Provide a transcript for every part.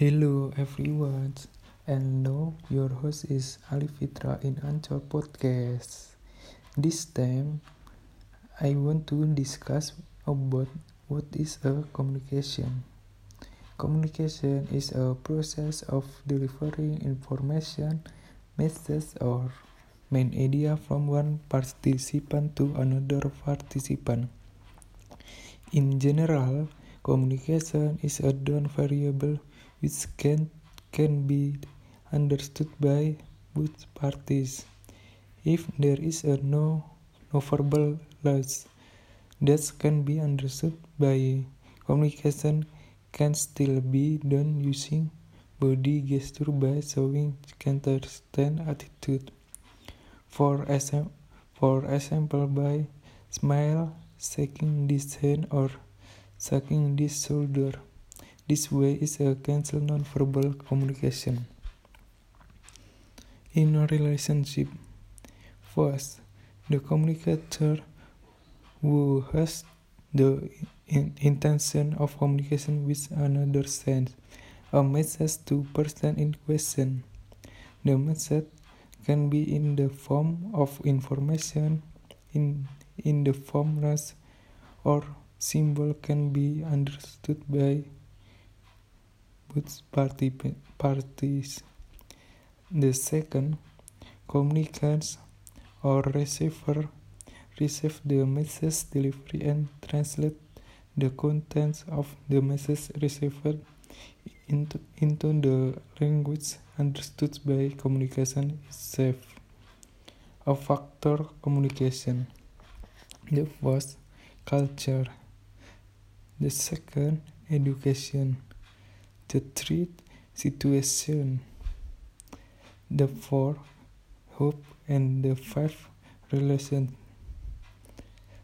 Hello everyone, and now your host is Ali Fitra in Anchor Podcast. This time, I want to discuss about what is a communication. Communication is a process of delivering information, message, or main idea from one participant to another participant. In general, communication is a known variable which can, can be understood by both parties. If there is a no, verbal loss that can be understood by communication can still be done using body gesture by showing constant attitude. For, example, for example, by smile, shaking this hand, or shaking this shoulder. This way is a cancel non-verbal communication. In a relationship, first, the communicator who has the in intention of communication with another sends a message to person in question. The message can be in the form of information, in, in the form of, or symbol can be understood by party, parties. The second, communicants or receiver receive the message delivery and translate the contents of the message received into, into the language understood by communication itself. A factor communication. The first, culture. The second, education the third situation, the four, hope, and the five, relation.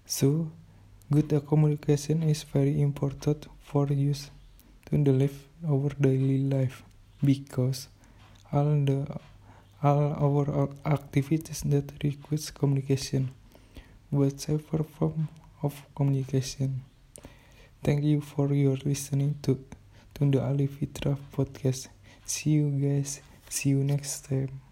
So, good communication is very important for use to live our daily life because all the all our activities that requires communication, whatever form of communication. Thank you for your listening to the Ali Fitra podcast. See you guys. See you next time.